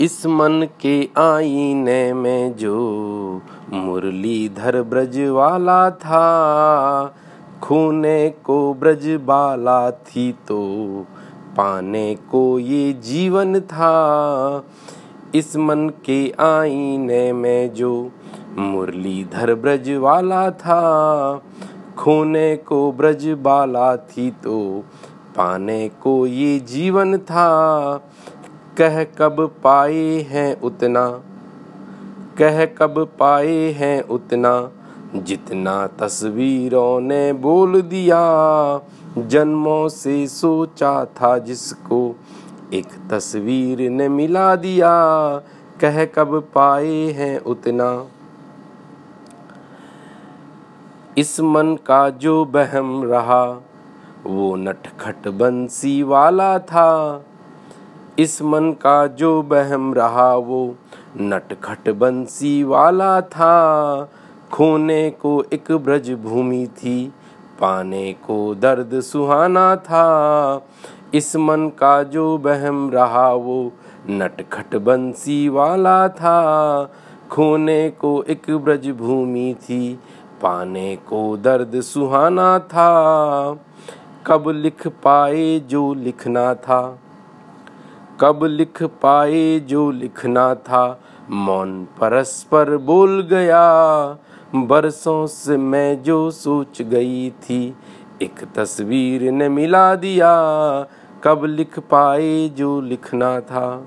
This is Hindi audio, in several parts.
इस मन के आईने में जो मुरलीधर ब्रज वाला था, खूने को ब्रज बाला थी तो पाने को ये जीवन था। इस मन के आईने में जो मुरलीधर ब्रज वाला था, खूने को ब्रज बाला थी तो पाने को ये जीवन था। कह कब पाए हैं उतना, कह कब पाए हैं उतना, जितना तस्वीरों ने बोल दिया, जन्मों से सोचा था जिसको एक तस्वीर ने मिला दिया, कह कब पाए हैं उतना। इस मन का जो बहम रहा, वो नटखट बंसी वाला था इस मन का जो बहम रहा वो नटखट बंसी वाला था। खोने को एक ब्रज भूमि थी, पाने को दर्द सुहाना था। इस मन का जो बहम रहा वो नटखट बंसी वाला था। खोने को एक ब्रज भूमि थी, पाने को दर्द सुहाना था। कब लिख पाए जो लिखना था कब लिख पाए जो लिखना था। मौन परस्पर बोल गया। बरसों से मैं जो सोच गई थी, एक तस्वीर ने मिला दिया। कब लिख पाए जो लिखना था।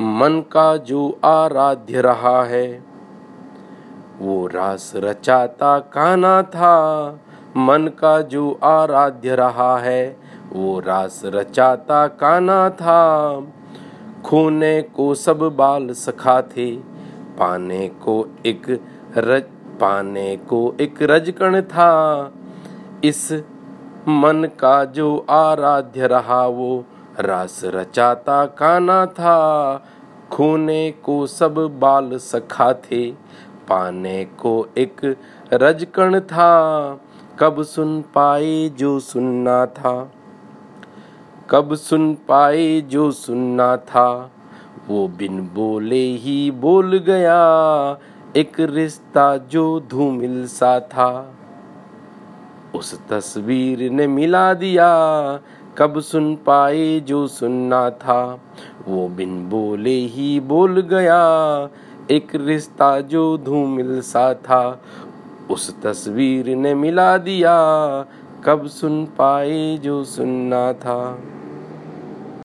मन का जो आराध्य रहा है, वो रास रचाता काना था। मन का जो आराध्य रहा है वो रास रचाता काना था। खूने को सब बाल सखा थे। पाने को एक रज, पाने को एक रजकण था। इस मन का जो आराध्य रहा, वो रास रचाता काना था। खूने को सब बाल सखा थे। पाने को एक रजकण था। कब सुन पाए जो सुनना था। कब सुन पाए जो सुनना था? वो बिन बोले ही बोल गया, एक रिश्ता जो धूमिल सा था। उस तस्वीर ने मिला दिया, कब सुन पाए जो सुनना था? वो बिन बोले ही बोल गया, एक रिश्ता जो धूमिल सा था। उस तस्वीर ने मिला दिया, कब सुन पाए जो सुनना था?